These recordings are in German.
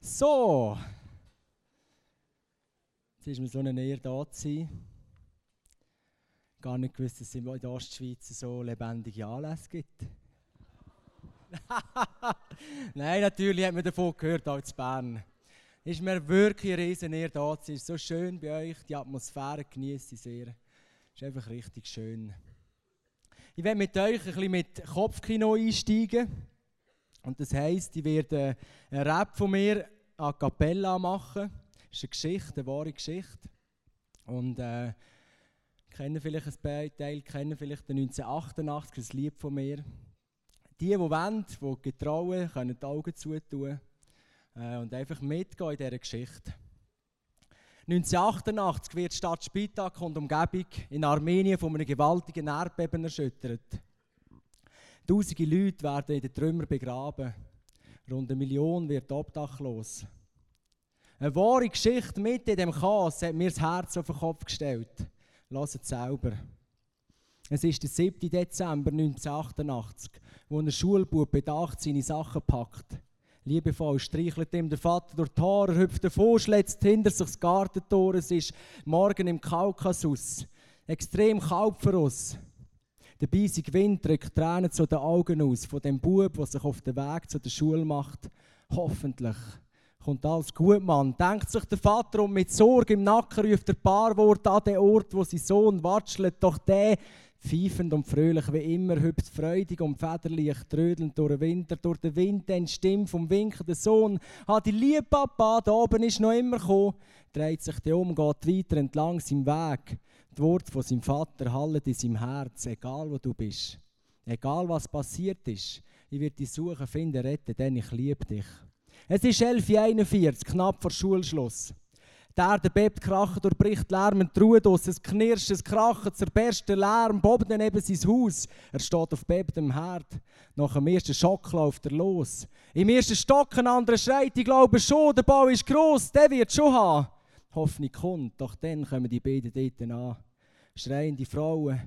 So. Jetzt ist mir so eine Nähe da zu sein. Gar nicht gewusst, dass es in der Ostschweiz so lebendige Anlässe gibt. Nein, natürlich hat man davon gehört, auch in Bern. Ist mir wirklich eine riesen Ehre da zu sein. Es ist so schön bei euch, die Atmosphäre genieße ich sehr. Ist einfach richtig schön. Ich werde mit euch ein bisschen mit Kopfkino einsteigen. Und das heisst, ich werde einen Rap von mir a cappella machen. Das ist eine Geschichte, eine wahre Geschichte. Und äh, kennen vielleicht ein Teil, kennen vielleicht 1988 ein Lied von mir. Die, die wollen, die getrauen, können die Augen zutun äh, und einfach mitgehen in dieser Geschichte. 1988 wird die Stadt Spitak und Umgebung in Armenien von einem gewaltigen Erdbeben erschüttert. Tausende Leute werden in den Trümmern begraben. Rund eine Million wird obdachlos. Eine wahre Geschichte mit in dem Chaos hat mir das Herz auf den Kopf gestellt. Lasst es selber. Es ist der 7. Dezember 1988, wo ein Schulbub bedacht seine Sachen packt. Liebevoll streichelt ihm der Vater durch die Haare, hüpft davor, schlägt hinter sich das Gartentor. Es ist morgen im Kaukasus. Extrem kalt für uns. Der beißige Wind drückt Tränen zu den Augen aus von dem Bub, der sich auf den Weg zu der Schule macht. Hoffentlich kommt alles gut, Mann. Denkt sich der Vater und mit Sorge im Nacken ruft paar Worte an den Ort, wo sein Sohn watschelt. Doch der, pfeifend und fröhlich wie immer, hüpft freudig und federlich, trödelnd durch den Winter, durch den Wind, den Stimme vom winkenden Sohn. Ah, die liebe Papa, da oben ist noch immer gekommen. Dreht sich der um, geht weiter entlang seinem Weg. Die Worte von seinem Vater hallen in seinem Herz, egal wo du bist. Egal was passiert ist. Ich werde dich suchen, finden, retten, denn ich liebe dich. Es ist 11.41 knapp vor Schulschluss. Die Erde bebt, krachen, durchbricht Lärm und Ruhe aus. Es knirscht, es kracht, zerberst der Lärm, bobt neben sein Haus. Er steht auf bebendem Herd. Nach dem ersten Schock läuft er los. Im ersten Stock ein anderer schreit, ich glaube schon, der Bau ist gross, der wird schon haben. Hoffnung kommt, doch dann kommen die beiden dort an schreiende Frauen,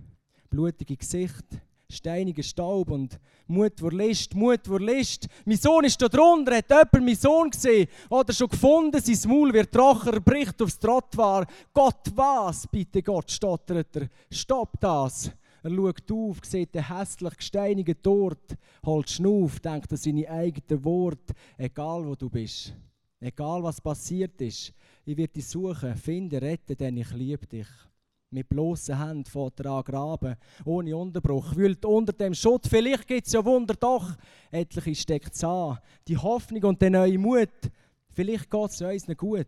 blutige Gesicht, steiniger Staub und Mut vor List, Mut vor List. Mein Sohn ist da drunter, hat jemand meinen Sohn gesehen oder schon gefunden, sein Maul wird trocken, er bricht aufs Trottwar. Gott, was? Bitte Gott, stottert er. Stopp das! Er schaut auf, sieht den hässlich gesteinigen Tod, holt Schnuff, denkt an seine eigenen Worte. Egal wo du bist, egal was passiert ist, ich werde dich suchen, finden, retten, denn ich liebe dich mit bloßen Händen fährt er an graben, ohne Unterbruch, wühlt unter dem Schutt. Vielleicht gibt es ja Wunder doch. Etliche steckt es an. Die Hoffnung und der neue Mut. Vielleicht geht es uns nicht gut.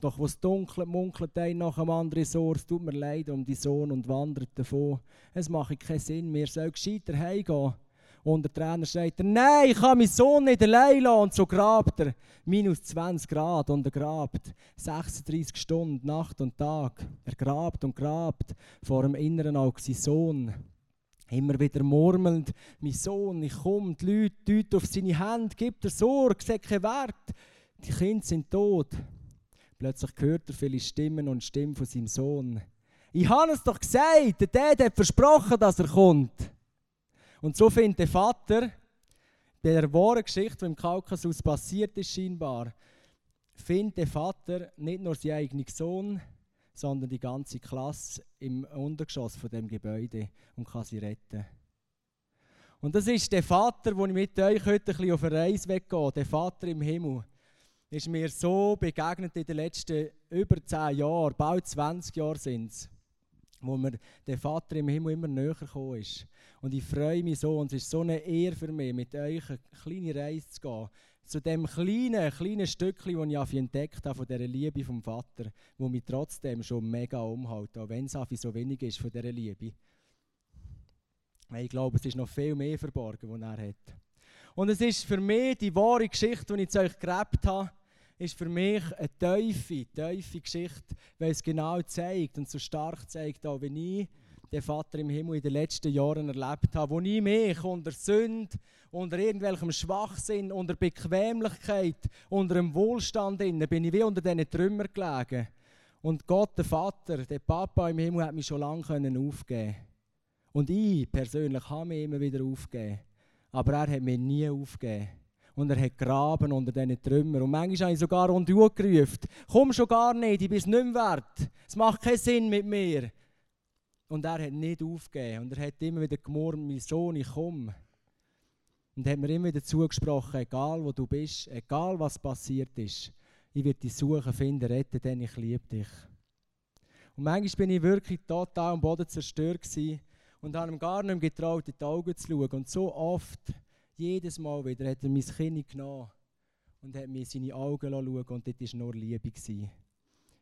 Doch was dunkelt, munkelt ein nach dem anderen so, es tut mir leid um die Sohn und wandert davon. Es macht keinen Sinn mehr, soll gescheiter heimgehen. Und der Trainer sagt nein, ich kann meinen Sohn nicht allein lassen. Und so grabt er. Minus 20 Grad und er grabt. 36 Stunden, Nacht und Tag. Er grabt und grabt vor dem inneren Auge sein Sohn. Immer wieder murmelnd, mein Sohn, ich komme, die Leute deuten auf seine Hände, gibt er Sorge, sagt keinen Wert. Die Kinder sind tot. Plötzlich hört er viele Stimmen und Stimmen von seinem Sohn. Ich habe es doch gesagt, der Dad hat versprochen, dass er kommt. Und so findet der Vater, bei der wahren Geschichte, die im Kaukasus passiert ist, scheinbar, findet der Vater nicht nur seinen eigenen Sohn, sondern die ganze Klasse im Untergeschoss von dem Gebäude und kann sie retten. Und das ist der Vater, wo ich mit euch heute ein bisschen auf eine Reise weggehe. Der Vater im Himmel ist mir so begegnet in den letzten über 10 Jahren, bald 20 Jahre sind es wo mir der Vater im Himmel immer näher gekommen ist. Und ich freue mich so und es ist so eine Ehre für mich, mit euch eine kleine Reise zu gehen. Zu dem kleinen, kleinen Stückchen, das ich entdeckt habe von dieser Liebe vom Vater, wo mich trotzdem schon mega umhält, auch wenn es so wenig ist von dieser Liebe. Ich glaube, es ist noch viel mehr verborgen, was er hat. Und es ist für mich die wahre Geschichte, die ich zu euch gelebt habe, ist für mich eine tiefe, tiefe Geschichte, weil es genau zeigt und so stark zeigt, auch wenn ich den Vater im Himmel in den letzten Jahren erlebt habe, wo ich mich unter Sünde, unter irgendwelchem Schwachsinn, unter Bequemlichkeit, unter einem Wohlstand inne, bin ich wie unter diesen Trümmern gelegen. Und Gott, der Vater, der Papa im Himmel, hat mich schon lange aufgeben Und ich persönlich habe mich immer wieder aufgegeben. Aber er hat mich nie aufgegeben. Und er hat graben unter diesen Trümmern. Und manchmal habe ich sogar rundherum gerufen, komm schon gar nicht, ich bin es nicht mehr wert. Es macht keinen Sinn mit mir. Und er hat nicht aufgegeben. Und er hat immer wieder gemurrt, mein Sohn, ich komme. Und hat mir immer wieder zugesprochen, egal wo du bist, egal was passiert ist, ich werde dich suchen, finden, retten, denn ich liebe dich. Und manchmal bin ich wirklich total am Boden zerstört gewesen und habe ihm gar nicht mehr getraut, in die Augen zu schauen. Und so oft, jedes Mal wieder, hat er mein Kind genommen und hat mir in seine Augen schauen und das war nur Liebe. Gewesen.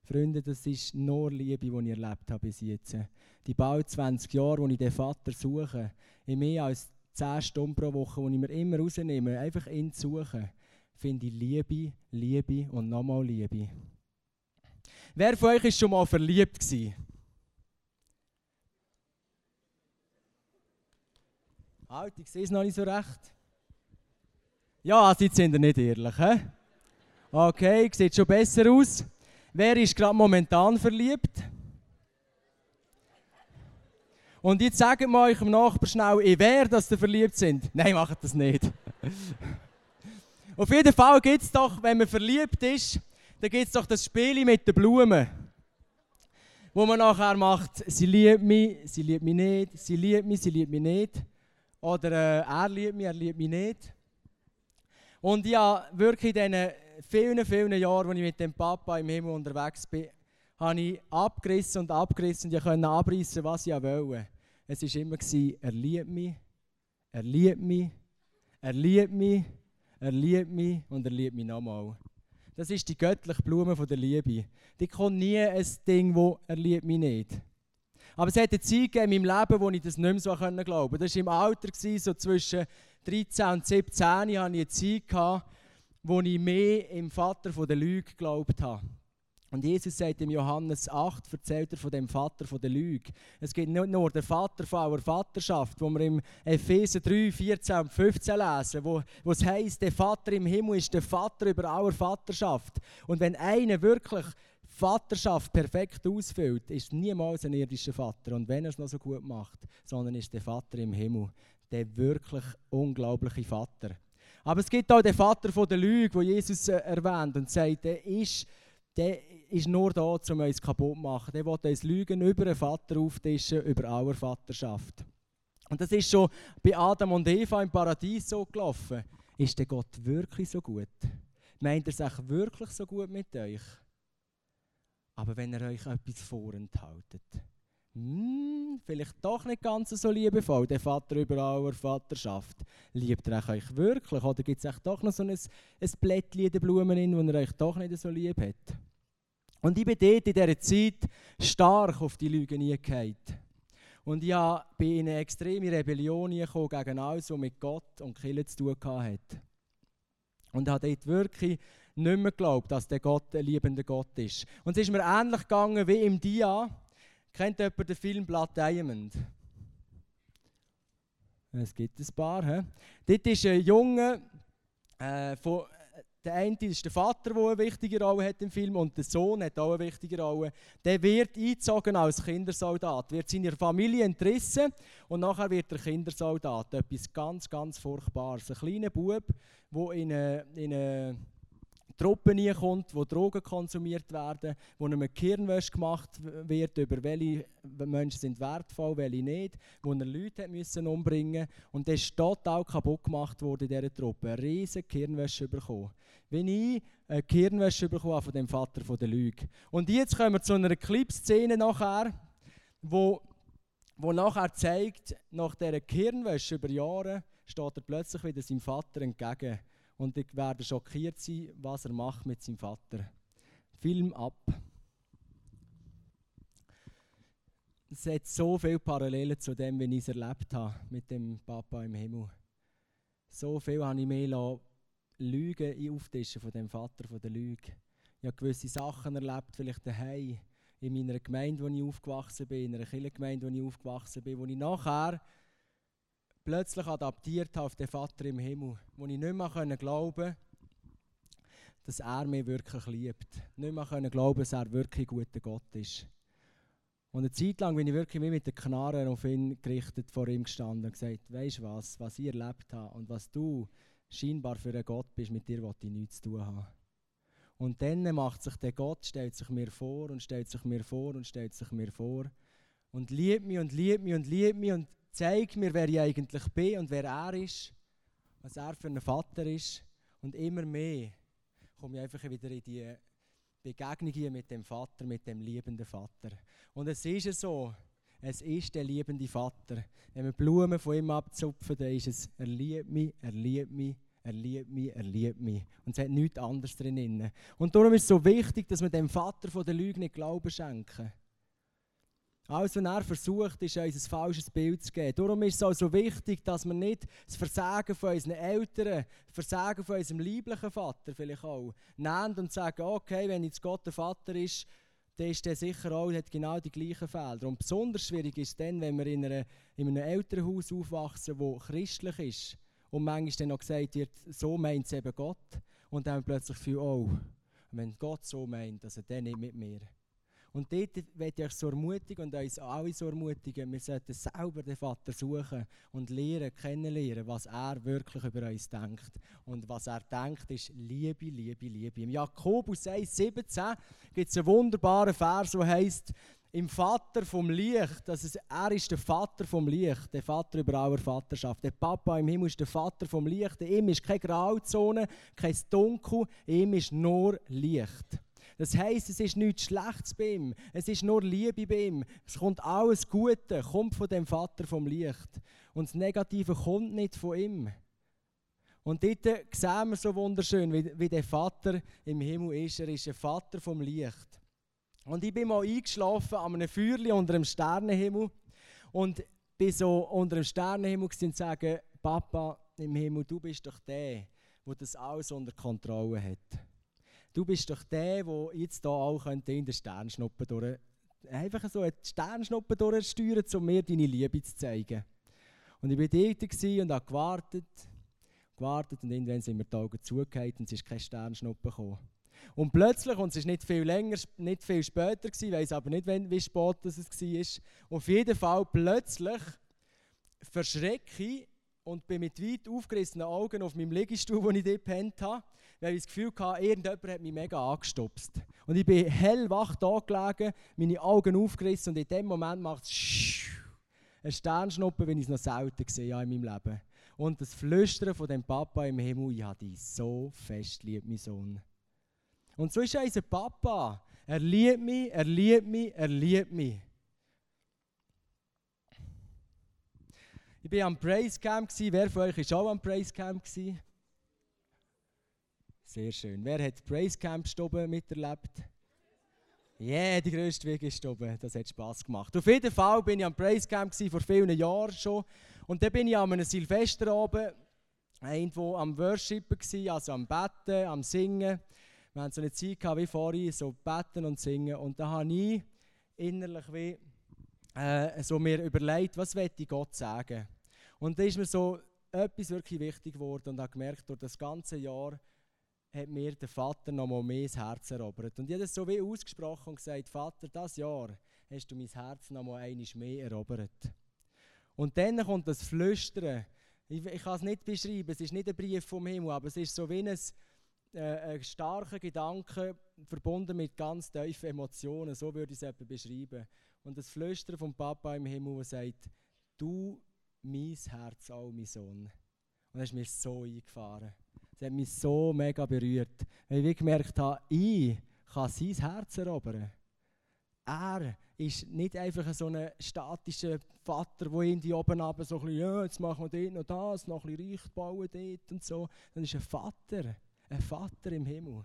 Freunde, das ist nur Liebe, die ich erlebt habe bis jetzt. Die bald 20 Jahre, wo ich den Vater suche, in mehr als 10 Stunden pro Woche, die ich mir immer rausnehme, einfach ihn suchen, finde ich Liebe, Liebe und nochmal Liebe. Wer von euch ist schon mal verliebt gewesen? Halt, ich sehe es noch nicht so recht. Ja, also jetzt sind ihr nicht ehrlich, hä? Okay, sieht schon besser aus. Wer ist gerade momentan verliebt? Und jetzt sagt mal eurem Nachbar schnell, in wer dass ihr verliebt sind. Nein, macht das nicht. Auf jeden Fall gibt es doch, wenn man verliebt ist, dann gibt es doch das Spiel mit den Blumen. Wo man nachher macht, sie liebt mich, sie liebt mich nicht, sie liebt mich, sie liebt mich nicht. Oder äh, er liebt mich, er liebt mich nicht. Und ja, wirklich in diesen vielen, vielen Jahren, als ich mit dem Papa im Himmel unterwegs bin, habe ich abgerissen und abgerissen und ich konnte abreißen, was ich wollte. Es war immer, er liebt mich, er liebt mich, er liebt mich, er liebt mich und er liebt mich nochmal. Das ist die göttliche Blume der Liebe. Die kommt nie ein Ding, wo er liebt mich nicht. Aber es hat eine Zeit in meinem Leben, wo ich das nicht mehr so glauben konnte. Das war im Alter, so zwischen 13 und 17 hatte ich eine Zeit, wo ich mehr im Vater der Lüge geglaubt habe. Und Jesus sagt im Johannes 8, erzählt er von dem Vater der Lüge. Es gibt nicht nur den Vater von eurer Vaterschaft, wo wir im Epheser 3, 14 und 15 lesen, wo, wo es heisst, der Vater im Himmel ist der Vater über aller Vaterschaft. Und wenn einer wirklich Vaterschaft perfekt ausfüllt, ist niemals ein irdischer Vater. Und wenn er es noch so gut macht, sondern ist der Vater im Himmel der wirklich unglaubliche Vater. Aber es gibt auch den Vater von der Lüge, wo Jesus äh, erwähnt und sagt, der ist der ist nur da, um uns kaputt zu machen. Der will uns Lügen über einen Vater auftischen, über aller Vaterschaft. Und das ist schon bei Adam und Eva im Paradies so gelaufen. Ist der Gott wirklich so gut? Meint er sich wirklich so gut mit euch? Aber wenn er euch etwas vorenthaltet, hm, vielleicht doch nicht ganz so liebevoll, der Vater über aller Vaterschaft, liebt er euch wirklich? Oder gibt es doch noch so ein, ein Blättchen den Blumen, in, wo er euch doch nicht so lieb hat? Und ich bin dort in dieser Zeit stark auf die Lüge gefallen. Und ich bin in eine extreme Rebellion gekommen gegen alles, was mit Gott und Kirche zu tun hatte. Und habe dort wirklich nicht mehr geglaubt, dass der Gott ein liebender Gott ist. Und es ist mir ähnlich gegangen wie im Dia. Kennt jemand den Film Blood Diamond? Es gibt ein paar. He? Dort ist ein Junge äh, von der eine ist der Vater, der eine wichtige Rolle hat im Film, und der Sohn hat auch eine wichtige Rolle. Der wird eingezogen als Kindersoldat, wird seiner Familie entrissen und nachher wird er Kindersoldat. Etwas ganz, ganz Furchtbares. Ein kleiner Bub, der in eine, in eine Truppe kommt, wo Drogen konsumiert werden, wo einem Kirnwäsche gemacht wird, über welche Menschen sind wertvoll, welche nicht, wo er Leute hat müssen umbringen Und der ist total kaputt gemacht worden in dieser Truppe. Eine riesige Kirnwäsche bekommen. Wenn ich eine Kirnwäsche bekommen von dem Vater von der Lüge. Und jetzt kommen wir zu einer Clipszene nachher, wo, wo nachher zeigt, nach dieser Kirnwäsche über Jahre steht er plötzlich wieder seinem Vater entgegen und ich werde schockiert sein, was er macht mit seinem Vater. Film ab. Es hat so viele Parallelen zu dem, wie ich es erlebt habe mit dem Papa im Himmel. So viel habe ich mir Lügen auftischen von dem Vater von der Lüge. Ich habe gewisse Sachen erlebt, vielleicht daheim, in meiner Gemeinde, wo ich aufgewachsen bin, in einer Kirchengemeinde, wo ich aufgewachsen bin, wo ich nachher plötzlich adaptiert habe auf den Vater im Himmel, wo ich nicht mehr glauben konnte, dass er mich wirklich liebt. Nicht mehr glauben dass er wirklich ein guter Gott ist. Und eine Zeit lang bin ich wirklich mit den Knarren auf ihn gerichtet vor ihm gestanden und gesagt, weißt du was, was ich erlebt habe und was du scheinbar für einen Gott bist, mit dir ich nichts zu tun haben. Und dann macht sich der Gott, stellt sich mir vor und stellt sich mir vor und stellt sich mir vor und liebt mich und liebt mich und liebt mich und zeigt mir, wer ich eigentlich bin und wer er ist, was er für ein Vater ist. Und immer mehr komme ich einfach wieder in die Begegnung mit dem Vater, mit dem liebenden Vater. Und es ist so, es ist der liebende Vater. Wenn wir Blumen von ihm abzupfen, dann ist es, er liebt mich, er liebt mich, er liebt mich, er liebt mich. Und es hat nichts anderes drin. Und darum ist es so wichtig, dass wir dem Vater von der Lüge nicht Glauben schenken. Alles, was er versucht, ist uns ein falsches Bild zu geben. Darum ist es auch so wichtig, dass wir nicht das Versagen von unseren Eltern, das Versagen von unserem lieblichen Vater vielleicht auch, nehmen und sagen, okay, wenn jetzt Gott der Vater ist, dann ist der sicher auch, hat genau die gleichen Fehler. Und besonders schwierig ist es dann, wenn wir in, einer, in einem Elternhaus aufwachsen, das christlich ist und manchmal dann noch gesagt wird, so meint es eben Gott. Und dann plötzlich viel, oh, wenn Gott so meint, also dann nicht mit mir. Und dort werde ich euch so ermutigen und uns alle so ermutigen, wir sollten selber den Vater suchen und lernen, kennenlernen, was er wirklich über uns denkt. Und was er denkt, ist Liebe, Liebe, Liebe. Im Jakobus 1,17 gibt es einen wunderbaren Vers, der heißt, im Vater vom Licht, das ist, er ist der Vater vom Licht, der Vater über aller Vaterschaft. Der Papa im Himmel ist der Vater vom Licht. Ihm ist keine Grauzone, kein Dunkel, ihm ist nur Licht. Das heisst, es ist nichts Schlechtes bei ihm. Es ist nur Liebe bei ihm. Es kommt alles Gute, kommt von dem Vater vom Licht. Und das Negative kommt nicht von ihm. Und dort sehen wir so wunderschön, wie, wie der Vater im Himmel ist. Er ist ein Vater vom Licht. Und ich bin mal eingeschlafen an einem Feuerli unter dem Sternenhimmel. Und bin so unter dem Sternenhimmel und sagen, Papa im Himmel, du bist doch der, der das alles unter Kontrolle hat. Du bist doch der, der jetzt hier auch in der Sternschnuppe durch, einfach so eine Sternschnuppe durchsteuern, um mir deine Liebe zu zeigen. Und ich war dort und habe gewartet, gewartet und irgendwann sind mir die Augen zugehört und es ist keine Sternschnuppe gekommen. Und plötzlich, und es war nicht viel länger, nicht viel später, ich weiß aber nicht, wie spät es war, auf jeden Fall plötzlich verschrecke ich und bin mit weit aufgerissenen Augen auf meinem Liegestuhl, wo ich dort gepennt habe, weil ich das Gefühl hatte, irgendjemand hat mich mega angestupst. Und ich bin hellwach da gelegen, meine Augen aufgerissen und in dem Moment macht es eine Sternschnuppe, wenn ich es noch selten gesehen habe in meinem Leben. Und das Flüstern von dem Papa im Himmel, ich habe dich so fest lieb, mein Sohn. Und so ist unser Papa. Er liebt mich, er liebt mich, er liebt mich. Ich war am Praise Camp. Wer von euch war auch am Praise Camp? Sehr schön. Wer hat Praise Camp Stoben miterlebt? Yeah, die grösste Weg ist oben. Das hat Spass gemacht. Auf jeden Fall bin ich am Praise Camp vor vielen Jahren schon. Und dann bin ich an einem Silvesterabend irgendwo am Worshipen, also am Betten, am Singen. Wir hatten so eine Zeit wie vorhin, so beten und singen. Und da habe ich innerlich wie äh, so mir überlegt, was ich Gott sagen. Und da ist mir so etwas wirklich wichtig geworden und habe gemerkt, durch das ganze Jahr hat mir der Vater noch mal mehr das Herz erobert. Und ich habe das so wie ausgesprochen und gesagt, Vater, das Jahr hast du mein Herz noch mal einiges mehr erobert. Und dann kommt das Flüstern. Ich, ich kann es nicht beschreiben, es ist nicht ein Brief vom Himmel, aber es ist so wie ein, äh, ein starker Gedanke verbunden mit ganz tiefen Emotionen, so würde ich es beschreiben. Und das Flüstern vom Papa im Himmel, der sagt, du, mein Herz, auch mein Sohn. Und das ist mir so eingefahren. Das hat mich so mega berührt. Weil ich gemerkt habe, ich kann sein Herz erobern. Er ist nicht einfach so ein statischer Vater, der irgendwie oben runter so ein bisschen, ja, jetzt machen wir dort noch das, noch ein bisschen Reich bauen dort und so. Dann ist ein Vater, ein Vater im Himmel.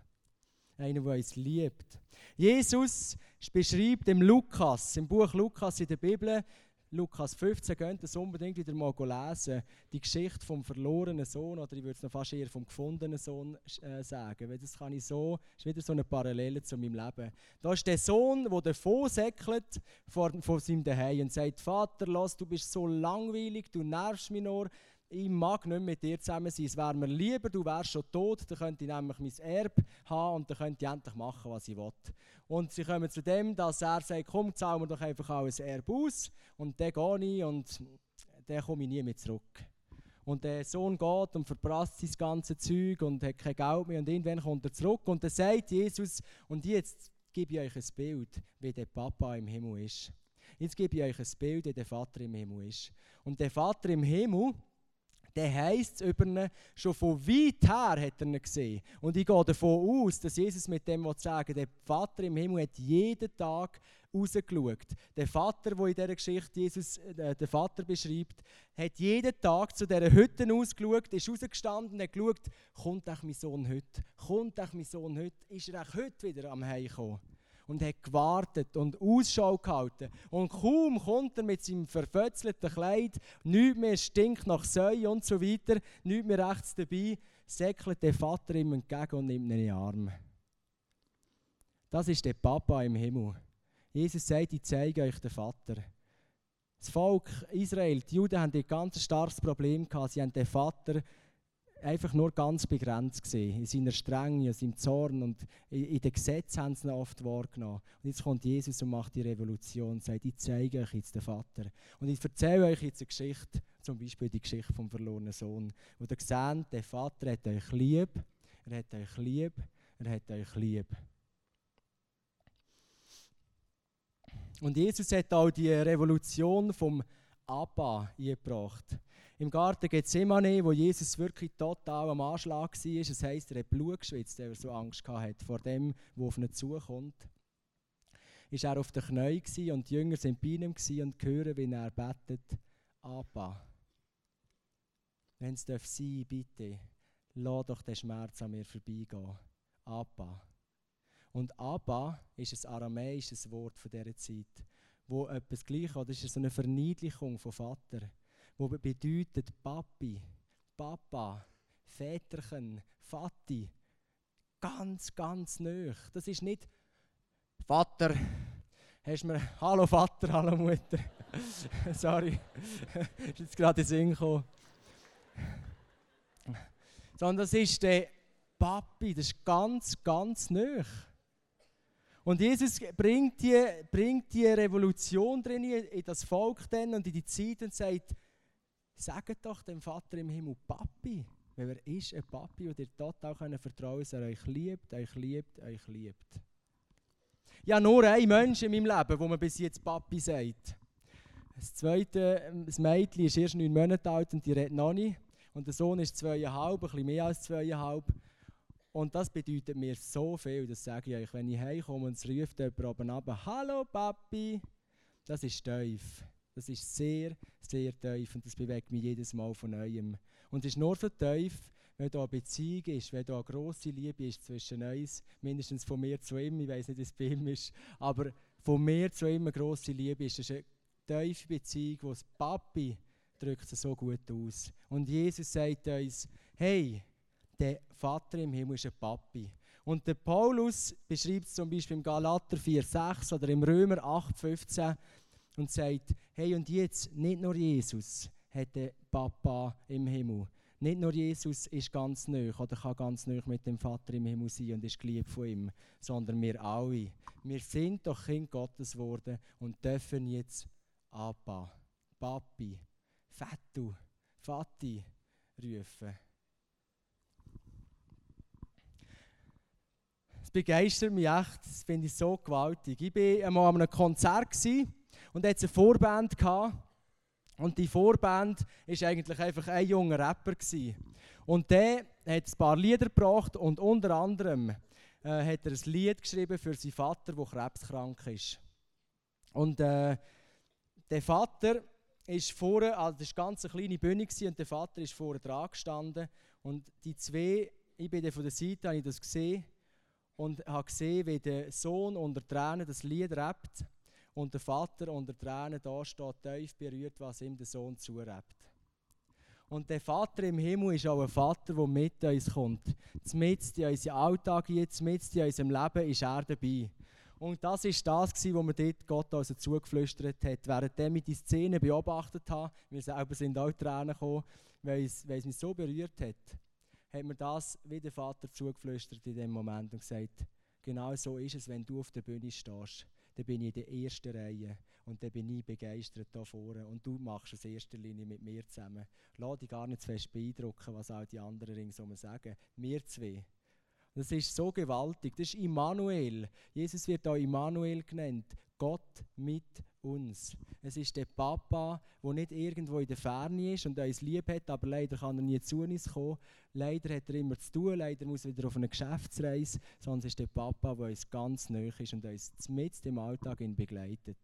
Einer, der uns liebt. Jesus beschreibt im Lukas, im Buch Lukas in der Bibel, Lukas 15, könnt ihr das unbedingt wieder mal lesen. Die Geschichte vom verlorenen Sohn, oder ich würde es noch fast eher vom gefundenen Sohn äh, sagen, weil das kann ich so, ist wieder so eine Parallele zu meinem Leben. Da ist der Sohn, der davon säckelt von, von seinem Daheim und sagt, Vater, lass, du bist so langweilig, du nervst mich nur, ich mag nicht mit dir zusammen sein. Es wäre mir lieber, du wärst schon tot, dann könnte ich nämlich mein Erbe haben und dann könnte ich endlich machen, was ich will. Und sie kommen zu dem, dass er sagt, komm, zahlen wir doch einfach alles Erbe aus und dann gehe ich und dann komme ich nie mehr zurück. Und der Sohn geht und verprasst sein ganzes Zeug und hat kein Geld mehr und irgendwann kommt er zurück und dann sagt Jesus, und jetzt gebe ich euch ein Bild, wie der Papa im Himmel ist. Jetzt gebe ich euch ein Bild, wie der Vater im Himmel ist. Und der Vater im Himmel, der heisst es über ihn, schon von weit her hat er ihn gesehen. Und ich gehe davon aus, dass Jesus mit dem sagen der Vater im Himmel hat jeden Tag rausgeschaut. Der Vater, der in dieser Geschichte Jesus äh, den Vater beschreibt, hat jeden Tag zu dieser Hütte ausgeschaut, ist rausgestanden und hat geschaut, kommt auch mein Sohn heute? Kommt auch mein Sohn heute? Ist er auch heute wieder am Heimkommen? Und hat gewartet und Ausschau gehalten. Und kaum kommt er mit seinem verfötzelten Kleid, nichts mehr stinkt nach Säue und so weiter, nichts mehr rechts dabei, säckelt der Vater ihm entgegen und nimmt ihn in den Arm. Das ist der Papa im Himmel. Jesus sagt, ich zeige euch den Vater. Das Volk Israel, die Juden haben ein ganz starkes Problem gehabt. Sie haben den Vater einfach nur ganz begrenzt gesehen, in seiner Strenge, in seinem Zorn und in, den Gesetzen haben sie ihn oft wahrgenommen. Und jetzt kommt Jesus und macht die Revolution und sagt, ich zeige euch jetzt den Vater. Und ich erzähle euch jetzt eine Geschichte, zum Beispiel die Geschichte vom verlorenen Sohn, wo ihr seht, der Vater hat euch lieb, er hat euch lieb, er hat euch lieb. Und Jesus hat auch die Revolution vom Abba eingebracht. Im Garten Gethsemane, wo Jesus wirklich total am Anschlag war, das heisst, er hat Blut geschwitzt, weil er so Angst hatte vor dem, was auf ihn zukommt. Ist er auf den Knien und die Jünger sind bei ihm und hören, wie er betet, Abba. Wenn es sein darf bitte, lass doch den Schmerz an mir vorbeigehen. Abba. Und Abba ist ein aramäisches Wort von dieser Zeit, wo etwas gleich oder ist so eine Verniedlichung von Vater wo bedeutet Papi, Papa, Väterchen, Vati. Ganz, ganz nöch. Das ist nicht Vater, hast mir Hallo Vater, hallo Mutter. Sorry, ist jetzt gerade in Sinn gekommen. Sondern das ist der Papi, das ist ganz, ganz nöch. Und Jesus bringt die, bringt die Revolution drin in das Volk dann und in die Zeit und sagt, Sagt doch dem Vater im Himmel Papi, weil er ist ein Papi und ihr total können vertrauen dass er euch liebt, euch liebt, euch liebt. Ja, nur ein Mensch in meinem Leben, wo man bis jetzt Papi sagt. Das zweite, ähm, das Mädchen ist erst neun Monate alt und die redet noch nicht. Und der Sohn ist zweieinhalb, ein bisschen mehr als zweieinhalb. Und das bedeutet mir so viel, das sage ich euch. Wenn ich heimkomme und es ruft jemand oben runter, Hallo Papi, das ist tief. Das ist sehr, sehr tief und das bewegt mich jedes Mal von neuem. Und es ist nur so tief, wenn da eine Beziehung ist, wenn da eine grosse Liebe ist zwischen uns, mindestens von mir zu ihm, ich weiß nicht, wie es bei ihm ist, aber von mir zu ihm eine grosse Liebe ist. Das ist eine tiefe Beziehung, wo das Papi drückt so gut aus. Und Jesus sagt uns, hey, der Vater im Himmel ist ein Papi. Und der Paulus beschreibt es zum Beispiel im Galater 4,6 oder im Römer 8,15 und sagt, hey und jetzt, nicht nur Jesus hat Papa im Himmel. Nicht nur Jesus ist ganz neu oder kann ganz neu mit dem Vater im Himmel sein und ist geliebt von ihm, sondern wir alle. Wir sind doch Kind Gottes geworden und dürfen jetzt Abba, Papi, Fettu, Vati rufen. Das begeistert mich echt, das finde ich so gewaltig. Ich war einmal an einem Konzert. Gewesen, und hatte eine Vorband. Gehabt. Und die Vorband war eigentlich einfach ein junger Rapper. Gewesen. Und der hat ein paar Lieder gebracht und unter anderem äh, hat er ein Lied geschrieben für seinen Vater, der krebskrank ist. Und äh, der Vater ist vorne, also das war ganz eine kleine Bühne und der Vater ist vorne dran gestanden und die zwei, ich bin von der Seite, habe ich das gesehen und habe gesehen, wie der Sohn unter Tränen das Lied rappt und der Vater unter Tränen da steht, tief berührt, was ihm der Sohn zurebt. Und der Vater im Himmel ist auch ein Vater, der mit uns kommt. Zumindest in unserem Alltag, jetzt mit in unserem Leben, ist er dabei. Und das ist das, was mir dort Gott also zugeflüstert hat. Während mit die Szene beobachtet hat, wir selber sind auch Tränen gekommen, weil es, weil es mich so berührt hat, hat mir das wie der Vater zugeflüstert in dem Moment und gesagt, genau so ist es, wenn du auf der Bühne stehst dann bin ich in der ersten Reihe und dann bin ich begeistert da vorne und du machst es in erster Linie mit mir zusammen. Lass dich gar nicht zu fest beeindrucken, was auch die anderen ringsum sagen. Wir zwei. Das ist so gewaltig. Das ist Immanuel. Jesus wird auch Immanuel genannt. Gott mit uns. Es ist der Papa, der nicht irgendwo in der Ferne ist und uns lieb hat, aber leider kann er nie zu uns kommen. Leider hat er immer zu tun, leider muss er wieder auf eine Geschäftsreise, es ist der Papa, der uns ganz nahe ist und uns mit im Alltag ihn begleitet.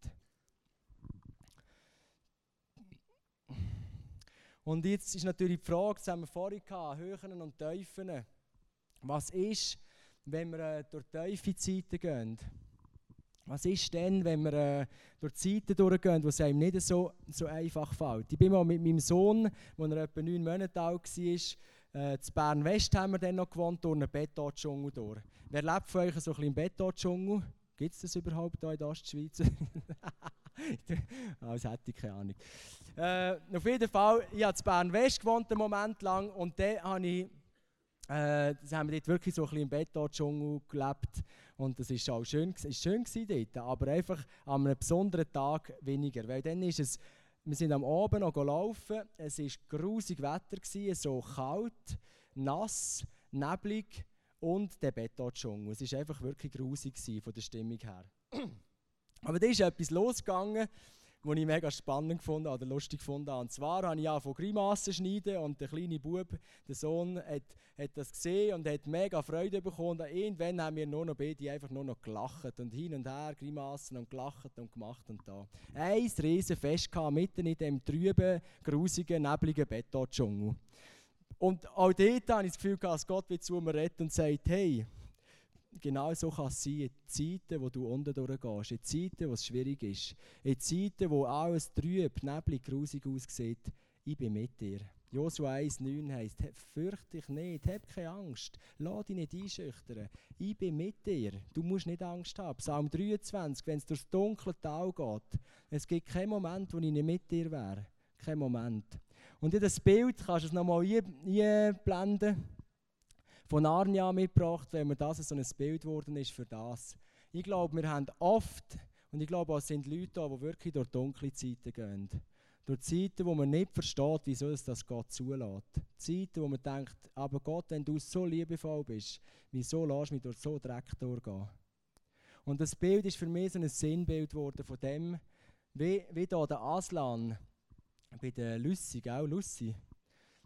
Und jetzt ist natürlich die Frage, das haben wir vorhin gehabt, Höhen und Tiefen. Was ist, wenn wir äh, durch tiefe Zeiten gehen? Was ist denn, wenn wir äh, durch Zeiten durchgehen, wo es einem nicht so, so einfach fällt? Ich bin mal mit meinem Sohn, als er etwa neun Monate alt war, äh, zu Bern-West haben wir dann noch gewohnt, durch einen Beton-Dschungel durch. Wer lebt von euch so ein bisschen im Beton-Dschungel? Gibt es das überhaupt hier in der Ostschweiz? Als hätte ich keine Ahnung. Äh, auf jeden Fall, ich habe zu Bern-West gewohnt, einen Moment lang, und dann habe ich äh, haben wir dort wirklich so ein bisschen im Beton-Dschungel gelebt und das ist auch schön, ist schön dort, aber einfach an einem besonderen Tag weniger, weil dann ist es, wir sind am Abend noch gelaufen, es war grusig Wetter, gewesen, so kalt, nass, neblig und der Beton-Dschungel. Es war einfach wirklich grusig von der Stimmung her. aber da ist etwas losgegangen, was ich mega spannend gefunden oder lustig gefunden. Und zwar habe ich ja von Grimassen schneiden und der kleine Bub, der Sohn, hat, hat das gesehen und hat mega Freude bekommen. Und irgendwann haben wir nur noch beide einfach nur noch gelacht und hin und her Grimassen und gelacht und gemacht und da. Ein riesen Fest mitten in dem trüben, grusigen, nebligen Beton-Dschungel. Und auch dort habe ich das Gefühl, dass Gott wird zu mir redet und sagt, hey, genau so kann es sein, in Zeiten, wo du unten durchgehst, in Zeiten, wo es schwierig ist, in Zeiten, wo alles trüb, neblig, grusig aussieht, ich bin mit dir. Josua 1,9 heisst, fürchte dich nicht, hab keine Angst, lass dich nicht einschüchtern, ich bin mit dir, du musst nicht Angst haben. Psalm 23, wenn es durchs dunkle Tal geht, es gibt keinen Moment, wo ich nicht mit dir wäre. Kein Moment. Und in das Bild kannst du es nochmal einblenden von Narnia mitgebracht, wenn mir das so ein Bild geworden ist für das. Ich glaube, wir haben oft, und ich glaube, es sind Leute da, die wirklich durch dunkle Zeiten gehen. Durch Zeiten, wo man nicht versteht, wieso es das Gott zulässt. Zeiten, wo man denkt, aber Gott, wenn du so liebevoll bist, wieso lässt du mich durch so Dreck durchgehen? Und das Bild ist für mich so ein Sinnbild geworden von dem, wie, wie da der Aslan bei der Lüssi, gell, Lussi,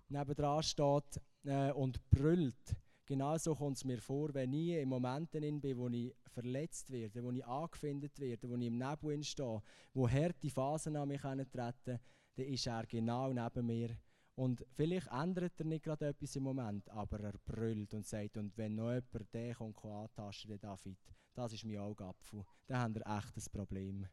nebendran steht äh, und brüllt. Genauso kommt es mir vor, wenn ich in Momenten bin, wo ich verletzt werde, wo ich angefindet werde, wo ich im Nebel stehe, wo harte Phasen an mich treten dann ist er genau neben mir. Und vielleicht ändert er nicht gerade etwas im Moment, aber er brüllt und sagt, und wenn noch jemand den kommt, antasten, der David, das ist mein Augapfel, dann haben wir echt ein Problem.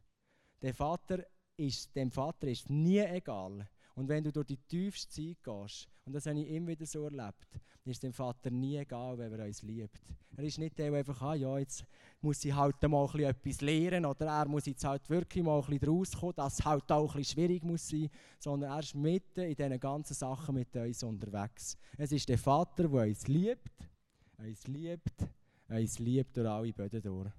Der Vater ist, dem Vater ist nie egal, und wenn du durch die tiefste Zeit gehst, und das habe ich immer wieder so erlebt, ist dem Vater nie egal, wer uns liebt. Er ist nicht der, der einfach, ah ja, jetzt muss ich halt mal etwas lernen oder er muss jetzt halt wirklich mal ein bisschen rauskommen, dass es halt auch ein bisschen schwierig muss sein, sondern er ist mitten in diesen ganzen Sachen mit uns unterwegs. Es ist der Vater, der uns liebt, uns liebt, uns liebt durch alle Böden durch.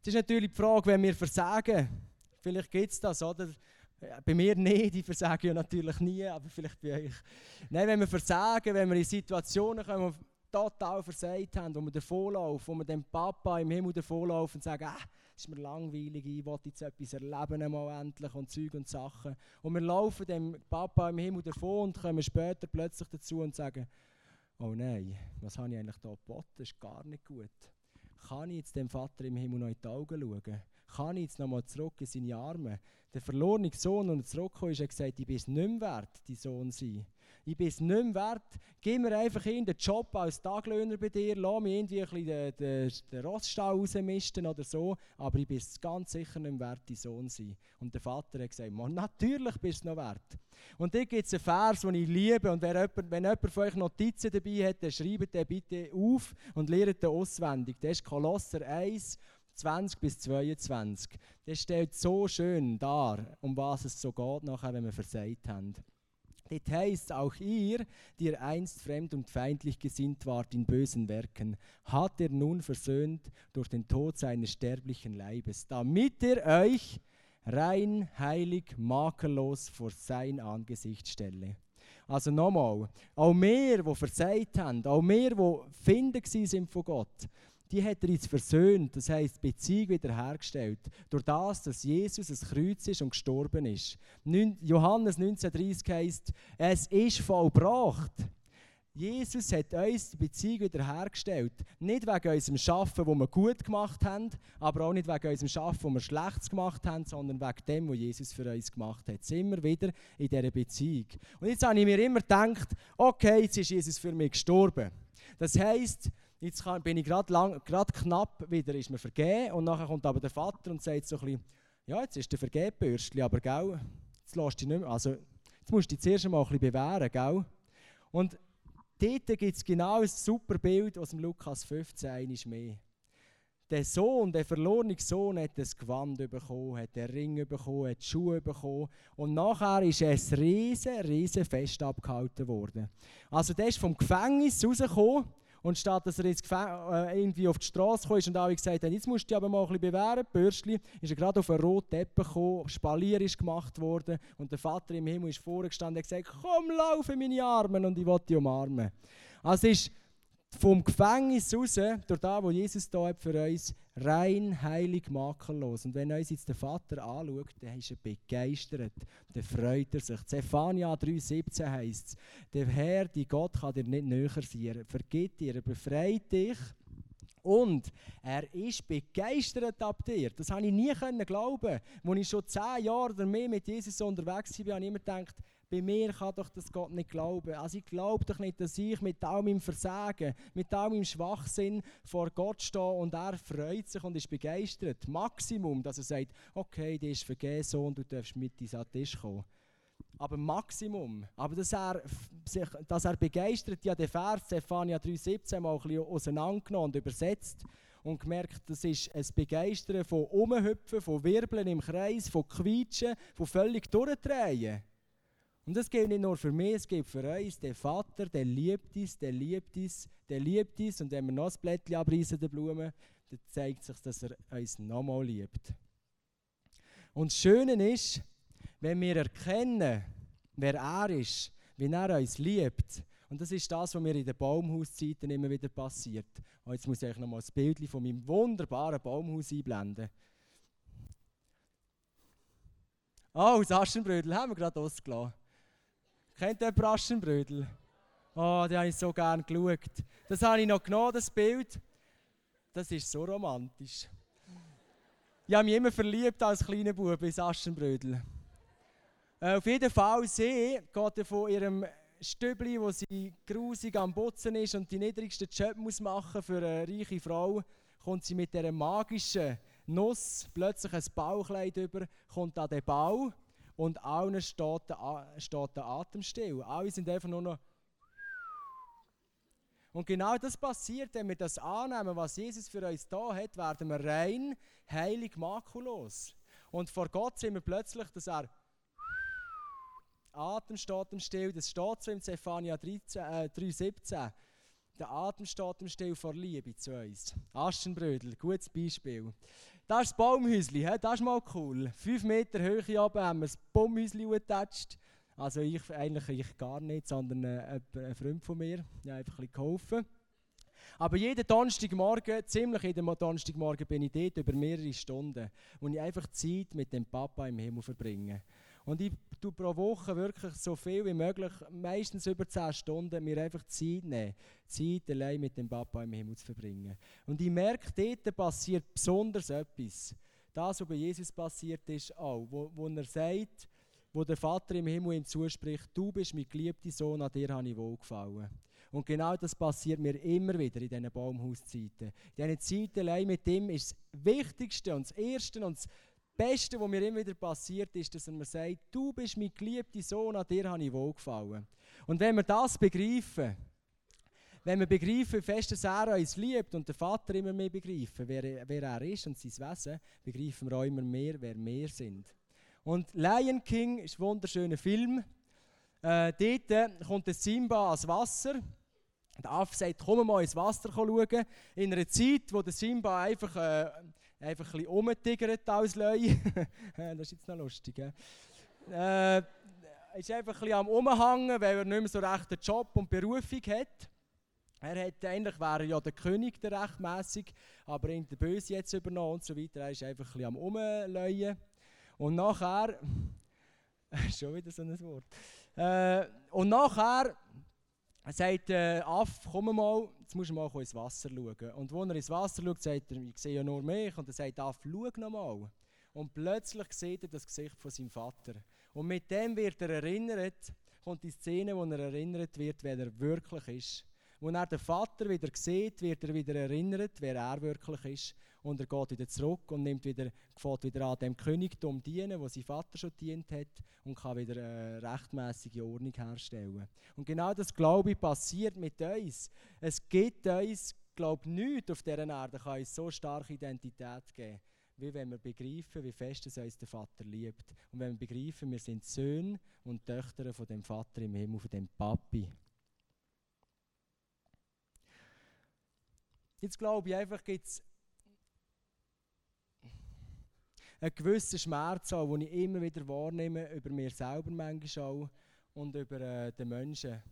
Es ist natürlich die Frage, wenn wir versagen, vielleicht gibt es das, oder? Bei mir nicht, ich versage ja natürlich nie, aber vielleicht bei euch. Nein, wenn wir versagen, wenn wir in Situationen kommen, wo wir total versagt haben, wo wir davonlaufen, wo wir dem Papa im Himmel davonlaufen und sagen, ah, es ist mir langweilig, ich will jetzt etwas erleben einmal endlich und Zeug und Sachen. Und wir laufen dem Papa im Himmel davon und kommen später plötzlich dazu und sagen, oh nein, was habe ich eigentlich da geboten, das ist gar nicht gut. Kann ich jetzt dem Vater im Himmel noch in die Augen schauen? Kann ich jetzt noch mal zurück in seine Arme? der verlorene Sohn, und zurückgekommen ist, hat gesagt, ich bin es nicht mehr wert, dein Sohn sein. Ich bin es nicht mehr wert. Gib mir einfach in den Job als Taglöhner bei dir, lass mich irgendwie ein bisschen den, den, Roststall rausmisten oder so, aber ich bin es ganz sicher nicht mehr wert, dein Sohn sein. Und der Vater hat gesagt, natürlich bist du noch wert. Und hier gibt es einen Vers, den ich liebe, und jemand, wenn jemand von euch Notizen dabei hat, dann schreibt den bitte auf und lernt den auswendig. Das ist Kolosser 1, 20 bis 22. Das stellt so schön dar, um was es so geht, nachher, wenn wir versagt haben. Dort heißt auch ihr, die ihr einst fremd und feindlich gesinnt wart in bösen Werken, hat er nun versöhnt durch den Tod seines sterblichen Leibes, damit er euch rein, heilig, makellos vor sein Angesicht stelle. Also nochmal, auch wir, die versagt haben, auch wir, die finden sind von Gott, die hat er uns versöhnt, das heisst Beziehung wiederhergestellt, durch das, dass Jesus ein Kreuz ist und gestorben ist. Johannes 19,30 heisst, es ist vollbracht. Jesus hat uns die Beziehung wiederhergestellt. Nicht wegen unserem Schaffen, wo wir gut gemacht haben, aber auch nicht wegen unserem Schaffen, wo wir schlecht gemacht haben, sondern wegen dem, was Jesus für uns gemacht hat. Sind wir wieder in dieser Beziehung. Und jetzt habe ich mir immer gedacht, okay, jetzt ist Jesus für mich gestorben. Das heisst, Jetzt kann, bin ich gerade knapp wieder, ist mir vergeben und nachher kommt aber der Vater und sagt so ein bisschen, ja, jetzt ist der Vergebürstli, aber gell, jetzt lässt dich nicht mehr, also jetzt musst du dich zuerst einmal ein bisschen bewähren, gell? Und dort gibt es genau ein super Bild aus dem Lukas 15, eines mehr. Der Sohn, der verlorene Sohn, hat das Gewand bekommen, hat den Ring bekommen, hat die Schuhe bekommen. Und nachher ist ein riesen, riesen Fest abgehalten worden. Also der ist vom Gefängnis rausgekommen und statt dass er jetzt äh, irgendwie auf die Straße kam und alle gesagt haben, jetzt musst du dich aber mal ein bisschen bewähren, Bürstli, ist er gerade auf einen roten Teppich gekommen, Spalier ist gemacht worden und der Vater im Himmel ist vorgestanden und hat gesagt, komm, lauf in meine Arme und ich will dich umarmen. Also ist vom Gefängnis raus, durch das, was Jesus da hat für uns, rein, heilig, makellos. Und wenn uns jetzt der Vater anschaut, dann ist er begeistert, dann freut er sich. Zephania 3,17 heisst es, der Herr, die Gott, kann dir nicht näher sein. Er vergibt dir, er befreit dich. Und er ist begeistert ab dir. Das habe ich nie glauben. Als ich schon zehn Jahre oder mehr mit Jesus unterwegs war, habe ich immer gedacht, bei mir kann doch das Gott nicht glauben. Also ich glaube doch nicht, dass ich mit all meinem Versagen, mit all meinem Schwachsinn vor Gott stehe und er freut sich und ist begeistert. Maximum, dass er sagt, okay, die ist vergeben, Sohn, du darfst mit ins Tisch kommen. Aber Maximum. Aber dass er, sich, dass er begeistert, ja, den Vers Zephania 3,17 mal ein bisschen auseinandergenommen und übersetzt und gemerkt, das ist ein Begeistern von Umhüpfen, von Wirbeln im Kreis, von Quietschen, von völlig Durchdrehen. Und das gilt nicht nur für mich, es gilt für uns. Der Vater, der liebt uns, der liebt uns, der liebt uns. Und wenn wir noch ein Blättchen abreißen, der Blume, dann zeigt sich, dass er uns nochmal liebt. Und das Schöne ist, wenn wir erkennen, wer er ist, wie er uns liebt, und das ist das, was mir in den Baumhauszeiten immer wieder passiert. Und jetzt muss ich euch noch mal ein Bild von meinem wunderbaren Baumhaus einblenden. Oh, das Aschenbrödel haben wir gerade ausgelassen. Kennt ihr Braschenbrödel? Oh, die habe ich so gerne geschaut. Das habe ich noch genommen, das Bild. Das ist so romantisch. Ich habe mich immer verliebt als kleiner Bub in Aschenbrödel. Äh, auf jeden Fall, sie geht von ihrem Stübli, wo sie grusig am Putzen ist und die niedrigsten Job muss machen für eine reiche Frau, kommt sie mit dieser magischen Nuss plötzlich ein Bauchleid über, kommt an den Bau und allen steht der, steht der Atem still. Alle sind einfach nur noch. Und genau das passiert, wenn wir das annehmen, was Jesus für uns da hat, werden wir rein, heilig, makellos. Und vor Gott sind wir plötzlich, dass er Atem steht im Still, das steht so im Zephania 3,17. Äh, der Atem steht im Still vor Liebe zu uns. Aschenbrödel, gutes Beispiel. Das ist das Baumhäuschen, das ist mal cool. Fünf Meter Höhe oben haben wir das Baumhäuschen getatscht. Also ich eigentlich ich gar nicht, sondern äh, ein Freund von mir, der einfach ein bisschen geholfen. Aber jeden Donnerstagmorgen, ziemlich jeden Donnerstagmorgen bin ich dort über mehrere Stunden, wo ich einfach Zeit mit dem Papa im Himmel verbringe. Und ich tue pro Woche wirklich so viel wie möglich, meistens über 10 Stunden, mir einfach Zeit nehmen. Zeit allein mit dem Papa im Himmel zu verbringen. Und ich merke, dort passiert besonders etwas. Das, was bei Jesus passiert ist, auch. Wo, wo er sagt, wo der Vater im Himmel ihm zuspricht, du bist mein geliebter Sohn, an dir habe ich wohlgefallen. Und genau das passiert mir immer wieder in diesen Baumhauszeiten. In diesen Zeiten allein mit ihm ist das Wichtigste und das Erste und das Beste, was mir immer wieder passiert, ist, dass er mir sagt, du bist mein geliebter Sohn, an dir habe ich wohlgefallen. Und wenn wir das begreifen, wenn wir begreifen, wie fest er uns liebt und der Vater immer mehr begreifen, wer, wer er ist und sein Wesen, begreifen wir auch immer mehr, wer wir sind. Und Lion King ist ein wunderschöner Film. Äh, dort kommt der Simba ans Wasser. Der Affe sagt, komm mal ins Wasser schauen. In einer Zeit, wo der Simba einfach, äh, einfach ein bisschen rumtigert als Löwe. das ist jetzt noch lustig. Äh, ist einfach ein bisschen am Umhängen, weil er nicht mehr so recht einen Job und Berufung hat. Er hat, eigentlich wäre ja der König der rechtmäßig, aber ihn der Böse jetzt übernommen und so weiter. Er ist einfach ein bisschen am Umleuen. Und nachher, schon wieder so ein Wort. Äh, und nachher sagt der Aff, komm mal, jetzt musst du mal ins Wasser schauen. Und als er ins Wasser schaut, sagt er, ich sehe ja nur mich. Und er sagt Aff, schau noch mal. Und plötzlich sieht er das Gesicht von seinem Vater. Und mit dem wird er erinnert, kommt die Szene, wo er erinnert wird, wer er wirklich ist. Wenn er den Vater wieder sieht, wird er wieder erinnert, wer er wirklich ist. Und er geht wieder zurück und nimmt wieder, fährt wieder an dem Königtum dienen, wo sein Vater schon dient hat, und kann wieder eine rechtmäßige Ordnung herstellen. Und genau das, glaube ich, passiert mit uns. Es gibt uns, glaube ich, nichts auf dieser Erde, kann uns so starke Identität geben wie wenn wir begreifen, wie fest es uns der Vater liebt. Und wenn wir begreifen, wir sind Söhne und Töchter von dem Vater im Himmel, von dem Papi. Jetzt glaube ich einfach, gibt es einen gewissen Schmerz, auch, den ich immer wieder wahrnehme, über mir selber manchmal auch und über äh, den Menschen.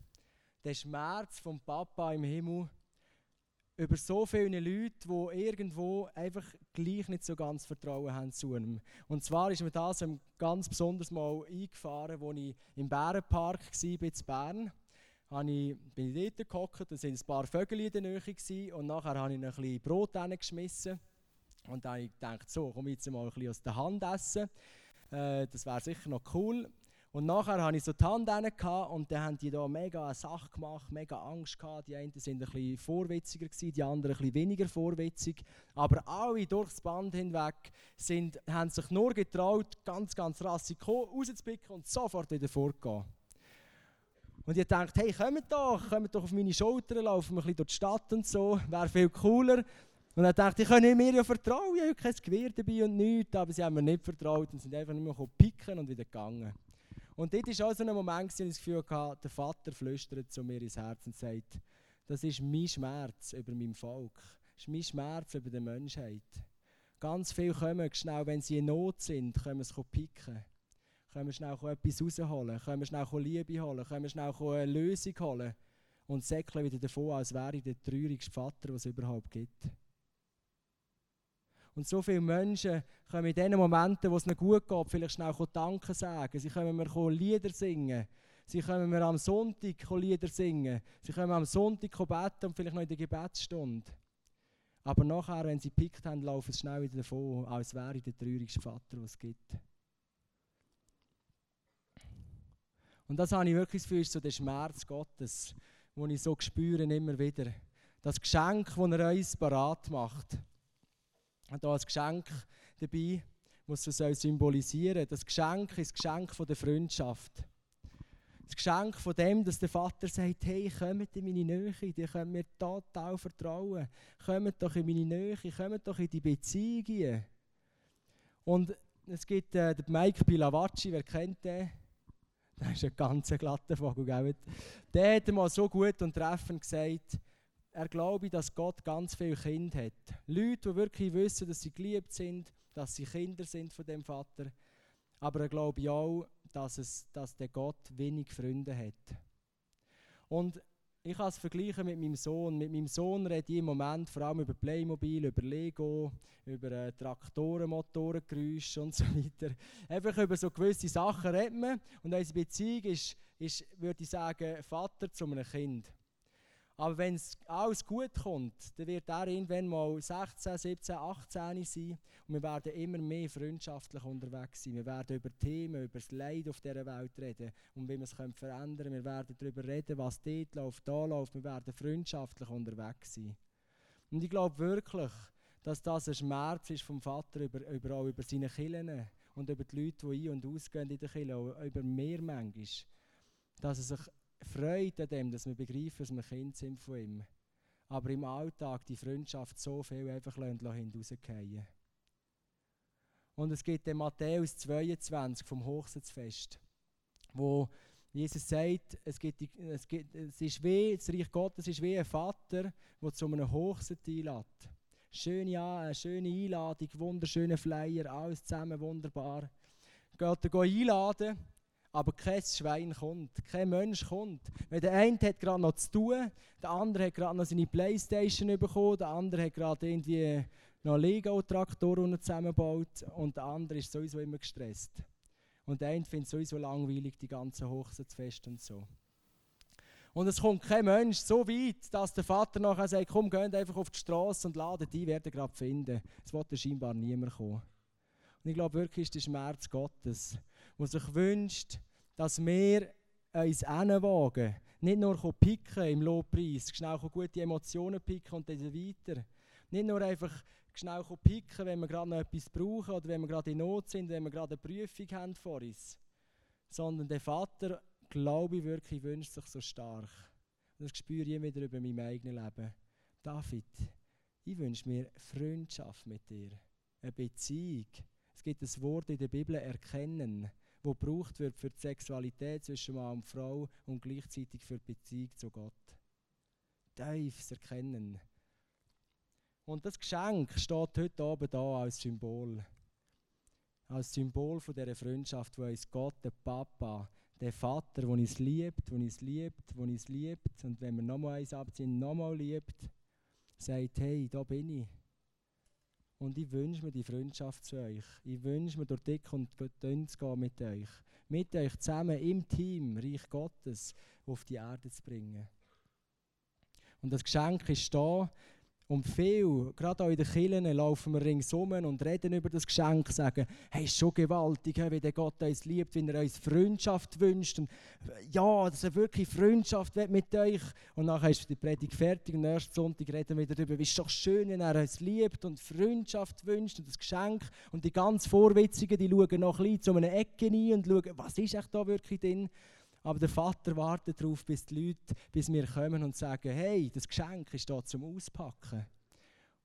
Der Schmerz vom Papa im Himmel über so viele Leute, die irgendwo einfach gleich nicht so ganz Vertrauen haben zu ihm. Und zwar ist mir das ganz besonders mal eingefahren, als ich im Bärenpark war in Bern. Ich, bin ich dort gehockt, da waren ein paar Vögel in der Nähe und nachher habe ich ein bisschen Brot geschmissen. Und dann habe ich gedacht, so, komm jetzt mal ein bisschen aus der Hand essen. Äh, das wäre sicher noch cool. Und nachher hatte ich so die Hand und dann haben die da mega eine Sache gemacht, mega Angst gehabt. Die einen sind ein bisschen vorwitziger gewesen, die anderen ein bisschen weniger vorwitzig. Aber alle durchs Band hinweg sind, haben sich nur getraut, ganz, ganz rassig rauszupicken und sofort wieder vorgehen. Und ich dachte, hey, kommt doch, kommt doch auf meine Schulter, laufen wir ein bisschen durch die Stadt und so, wäre viel cooler. Und dann dachte ich, ich kann mir ja vertrauen, ich habe kein Gewehr dabei und nichts, aber sie haben mir nicht vertraut und sind einfach nicht mehr picken und wieder gegangen. Und dort war auch so ein Moment, wo ich das Gefühl hatte, der Vater flüstert zu mir ins Herz und sagt, das ist mein Schmerz über mein Volk. Das ist mein Schmerz über die Menschheit. Ganz viele kommen schnell, wenn sie in Not sind, können sie picken. Können schnell etwas rausholen, können schnell Liebe holen, können schnell eine Lösung holen und säckeln wieder davon, als wäre ich der traurigste Vater, was es überhaupt gibt. Und so viele Menschen können in den Momenten, wo es ihnen gut geht, vielleicht schnell Danke sagen. Sie können mir Lieder singen. Sie können mir am Sonntag Lieder singen. Sie können am Sonntag beten und vielleicht noch in der Gebetsstunde. Aber nachher, wenn sie gepickt haben, laufen sie schnell wieder davon, als wäre ich der traurigste Vater, was es gibt. Und das habe ich wirklich ist so der Schmerz Gottes, den ich so spüre immer wieder. Das Geschenk, das er uns parat macht hier ein Geschenk dabei, das es symbolisieren. Das Geschenk ist das Geschenk von der Freundschaft. Das Geschenk von dem, dass der Vater sagt, hey, kommt in meine Nähe, ihr könnt mir total vertrauen. Kommt doch in meine Nähe, kommt doch in die Beziehungen. Und es gibt äh, den Mike Pilavacci, wer kennt den? Das ist ein ganz glatter Vogel, gell? Der hat mal so gut und treffend gesagt, er glaube, dass Gott ganz viele Kinder hat. Leute, die wirklich wissen, dass sie geliebt sind, dass sie Kinder sind von dem Vater. Aber er glaube auch, dass, es, dass der Gott wenig Freunde hat. Und ich kann es vergleichen mit meinem Sohn. Mit meinem Sohn rede ich im Moment vor allem über Playmobil, über Lego, über äh, Traktoren, Motorengeräusche und so weiter. Einfach über so gewisse Sachen reden wir. Und unsere Beziehung ist, ist würde ich sagen, Vater zu einem Kind. Aber wenn es alles gut kommt, dann wird er irgendwann mal 16, 17, 18 sein und wir werden immer mehr freundschaftlich unterwegs sein. Wir werden über Themen, über das Leid auf dieser Welt reden und wie wir es verändern können. Wir werden darüber reden, was dort läuft, da läuft. Wir werden freundschaftlich unterwegs sein. Und ich glaube wirklich, dass das ein Schmerz ist vom Vater über, über, auch über seine Killen und über die Leute, die ein- und ausgehen in der Kirche, über mehr manchmal. Dass er sich Freude an dem, dass wir begreifen, dass wir Kind sind von ihm. Aber im Alltag die Freundschaft so viel einfach hinausgehen Und es gibt den Matthäus 22 vom Hochzeitsfest, wo Jesus sagt, es, gibt, es, gibt, es ist wie, das Reich Gottes ist wie ein Vater, der zu einem Hochzeit einlädt. Schöne, eine schöne Einladung, wunderschöne Flyer, alles zusammen wunderbar. Geht er einladen, aber kein Schwein kommt, kein Mensch kommt. Weil der eine hat gerade noch zu tun, der andere hat gerade noch seine Playstation bekommen, der andere hat gerade irgendwie noch Lego-Traktoren zusammengebaut und der andere ist sowieso immer gestresst. Und der eine findet sowieso langweilig, die ganze Hochzeitsfest und so. Und es kommt kein Mensch so weit, dass der Vater nachher sagt, komm, geht einfach auf die Straße und ladet die werden gerade finden. Es wird scheinbar niemand kommen. Und ich glaube wirklich, ist der Schmerz Gottes, der sich wünscht, dass wir uns hinwagen. Nicht nur picken im Lobpreis, schnell gute Emotionen picken und dann weiter. Nicht nur einfach schnell picken, wenn wir gerade noch etwas brauchen oder wenn wir gerade in Not sind, wenn wir gerade eine Prüfung haben vor uns. Sondern der Vater glaube ich wirklich, wünscht sich so stark. Und das spüre ich wieder über mein eigenes Leben. David, ich wünsche mir Freundschaft mit dir, eine Beziehung. Es gibt ein Wort in der Bibel, erkennen, wo gebraucht wird für die Sexualität zwischen Mann und Frau und gleichzeitig für die Beziehung zu Gott. Tiefes Erkennen. Und das Geschenk steht heute oben da als Symbol. Als Symbol von dieser Freundschaft, wo uns Gott, der Papa, der Vater, der uns liebt, der uns liebt, der uns liebt und wenn wir nochmal eins abziehen, nochmal liebt, sagt, hey, da bin ich. Und ich wünsche mir die Freundschaft zu euch. Ich wünsche mir durch dick und dünn zu gehen mit euch. Mit euch zusammen im Team, Reich Gottes, auf die Erde zu bringen. Und das Geschenk ist da, und viel, gerade auch in den Kirchen, laufen wir ringsum und reden über das Geschenk, sagen, hey, ist schon gewaltig, wie der Gott uns liebt, wie er uns Freundschaft wünscht. Und ja, dass er wirklich Freundschaft will mit euch. Und nachher ist die Predigt fertig und nächsten Sonntag reden wir darüber, wie es doch schön, wenn er uns liebt und Freundschaft wünscht und das Geschenk. Und die ganz Vorwitzigen, die schauen noch ein bisschen zu einer Ecke rein und schauen, was ist echt da wirklich drin. Aber der Vater wartet darauf, bis die Leute, bis wir kommen und sagen, hey, das Geschenk ist da zum Auspacken.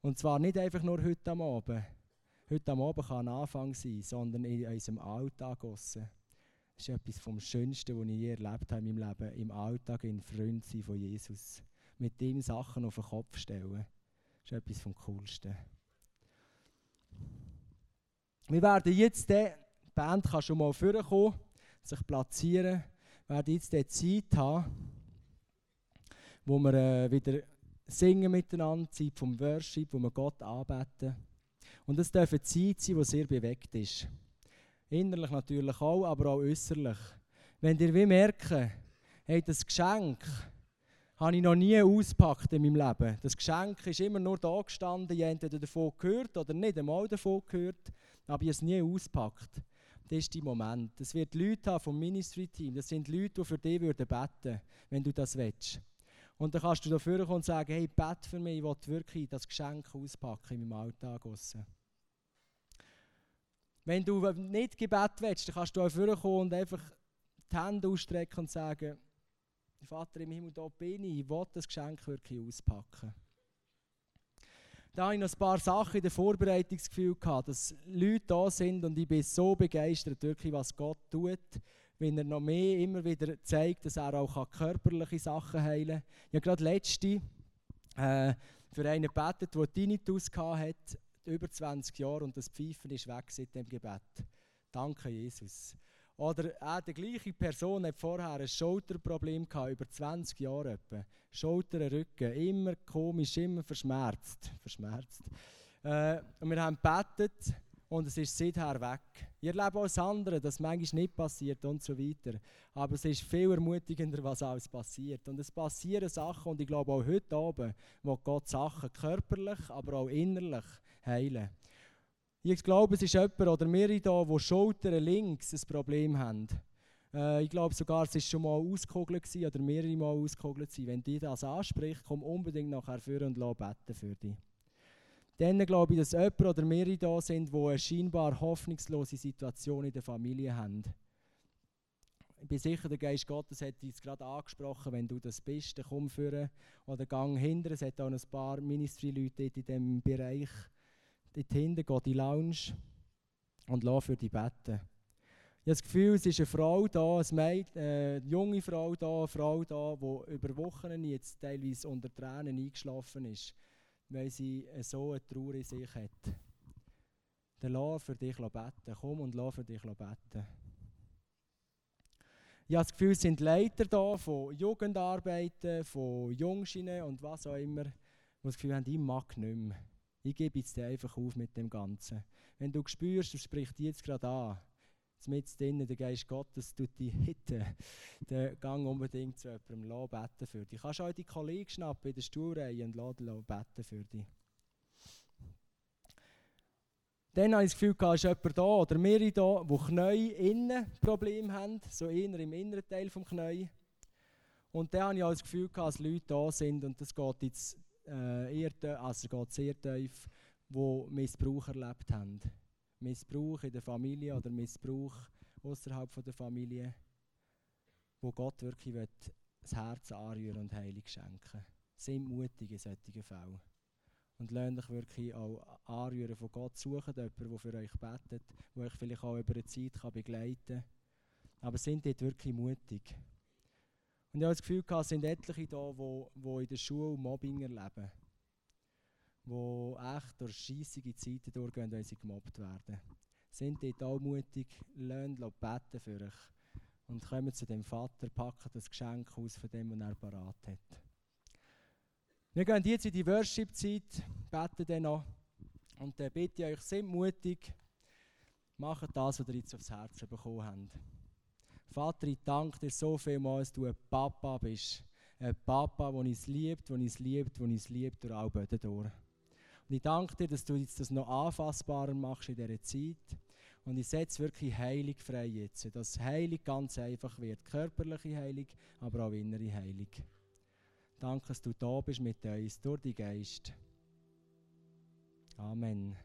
Und zwar nicht einfach nur heute am Abend. Heute am Abend kann ein Anfang sein, sondern in unserem Alltag. Das ist etwas vom Schönsten, was ich je erlebt habe in meinem Leben. Im Alltag in Freund sein von Jesus. Mit ihm Sachen auf den Kopf stellen. Das ist etwas vom Coolsten. Wir werden jetzt, die Band kann schon mal vorkommen, sich platzieren werden jetzt die Zeit haben, wo wir äh, wieder singen miteinander, Zeit vom Worship, wo wir Gott anbeten. Und es darf eine Zeit sein, die sehr bewegt ist. Innerlich natürlich auch, aber auch äußerlich. Wenn ihr wie merken, hey, das Geschenk habe ich noch nie ausgepackt in meinem Leben. Das Geschenk ist immer nur da gestanden, ich habe entweder davon gehört oder nicht einmal davon gehört, aber ich habe es nie ausgepackt das ist dein Moment. Es wird Leute haben vom Ministry-Team, das sind Leute, die für dich würden beten wenn du das willst. Und dann kannst du dafür kommen und sagen, hey, bett für mich, ich will wirklich das Geschenk auspacken in meinem Alltag. Wenn du nicht Gebet willst, dann kannst du dafür kommen und einfach die Hände ausstrecken und sagen, Vater im Himmel, da bin ich, ich will das Geschenk wirklich auspacken. Da habe ich noch ein paar Sachen in der Vorbereitungsgefühl gehabt, dass Leute da sind und ich bin so begeistert, wirklich, was Gott tut, wenn er noch mehr immer wieder zeigt, dass er auch körperliche Sachen heilen kann. Ich habe gerade letzte äh, für einen gebetet, der Tinnitus hatte, über 20 Jahre und das Pfeifen ist weg seit dem Gebet. Danke, Jesus. Oder auch die gleiche Person hat vorher ein Schulterproblem gehabt, über 20 Jahre etwa. Schulter, Rücken, immer komisch, immer verschmerzt. verschmerzt. Äh, und wir haben gebetet und es ist seither weg. Ich erlebe auch das andere, dass manchmal nicht passiert und so weiter. Aber es ist viel ermutigender, was alles passiert. Und es passieren Sachen und ich glaube auch heute Abend, wo Gott Sachen körperlich, aber auch innerlich heilen. Ich glaube, es ist jemand oder mehrere da, die Schultern links ein Problem haben. Äh, ich glaube sogar, es war schon mal ausgekugelt oder mehrere Mal ausgekugelt. Wenn die das anspricht, komm unbedingt nachher vor und lass beten für dich. Dann glaube ich, dass jemand oder mehrere da sind, die eine scheinbar hoffnungslose Situation in der Familie haben. Ich bin sicher, der Geist Gottes hat dich gerade angesprochen, wenn du das bist, dann komm vor oder gang hinter. Es hat auch ein paar Ministry-Leute in diesem Bereich dort hinten, geh in die Lounge und lass für dich beten. Ich habe das Gefühl, es ist eine Frau da, eine, Mädchen, äh, eine junge Frau da, eine Frau da, die über Wochen jetzt teilweise unter Tränen eingeschlafen ist, weil sie so eine Trauer in sich hat. Dann lass für dich beten. Komm und lass für dich beten. Ich habe das Gefühl, es sind Leiter da von Jugendarbeiten, von Jungschienen und was auch immer, die das Gefühl haben, ich mag nicht mehr. Ich gebe jetzt einfach auf mit dem Ganzen. Wenn du spürst, du sprichst jetzt gerade an, mit drinnen, der Geist Gottes tut dich hitten, dann gang unbedingt zu jemandem, lass beten für dich. Du kannst auch die Kollegen schnappen in der Stuhlreihe und lass, lass beten für dich. Dann habe ich das Gefühl, es ist jemand da oder mehrere da, die Knie innen Probleme haben, so eher im inneren Teil des Knie. Und dann habe ich auch das Gefühl, dass Leute da sind und das geht jetzt äh, eher, also geht sehr tief, die Missbrauch erlebt haben. Missbrauch in der Familie oder Missbrauch außerhalb der Familie, wo Gott wirklich will, das Herz anrühren und Heilung schenken. Sind mutig in solchen Fällen. Und lernt euch wirklich auch anrühren von Gott. Sucht jemanden, der für euch betet, der euch vielleicht auch über eine Zeit begleiten kann. Aber sind dort wirklich mutig. Und ich habe das Gefühl, es sind etliche da, die in der Schule Mobbing erleben die echt durch scheissige Zeiten durchgehen, wenn sie gemobbt werden. Sind dort auch mutig, lernt beten für euch und kommen zu dem Vater, packen das Geschenk aus von dem, was er parat hat. Wir gehen jetzt in die Worship-Zeit, beten dann noch und dann bitte ich euch, seid mutig, macht das, was ihr jetzt aufs Herz bekommen habt. Vater, ich danke dir so vielmals, dass du ein Papa bist. Ein Papa, der uns liebt, der uns liebt, der uns liebt durch alle Böden durch. Und ich danke dir, dass du jetzt das noch anfassbarer machst in dieser Zeit. Und ich setze wirklich Heilig frei jetzt, dass Heilig ganz einfach wird. Körperliche Heilig, aber auch innere Heilig. Danke, dass du da bist mit uns, durch die Geist. Amen.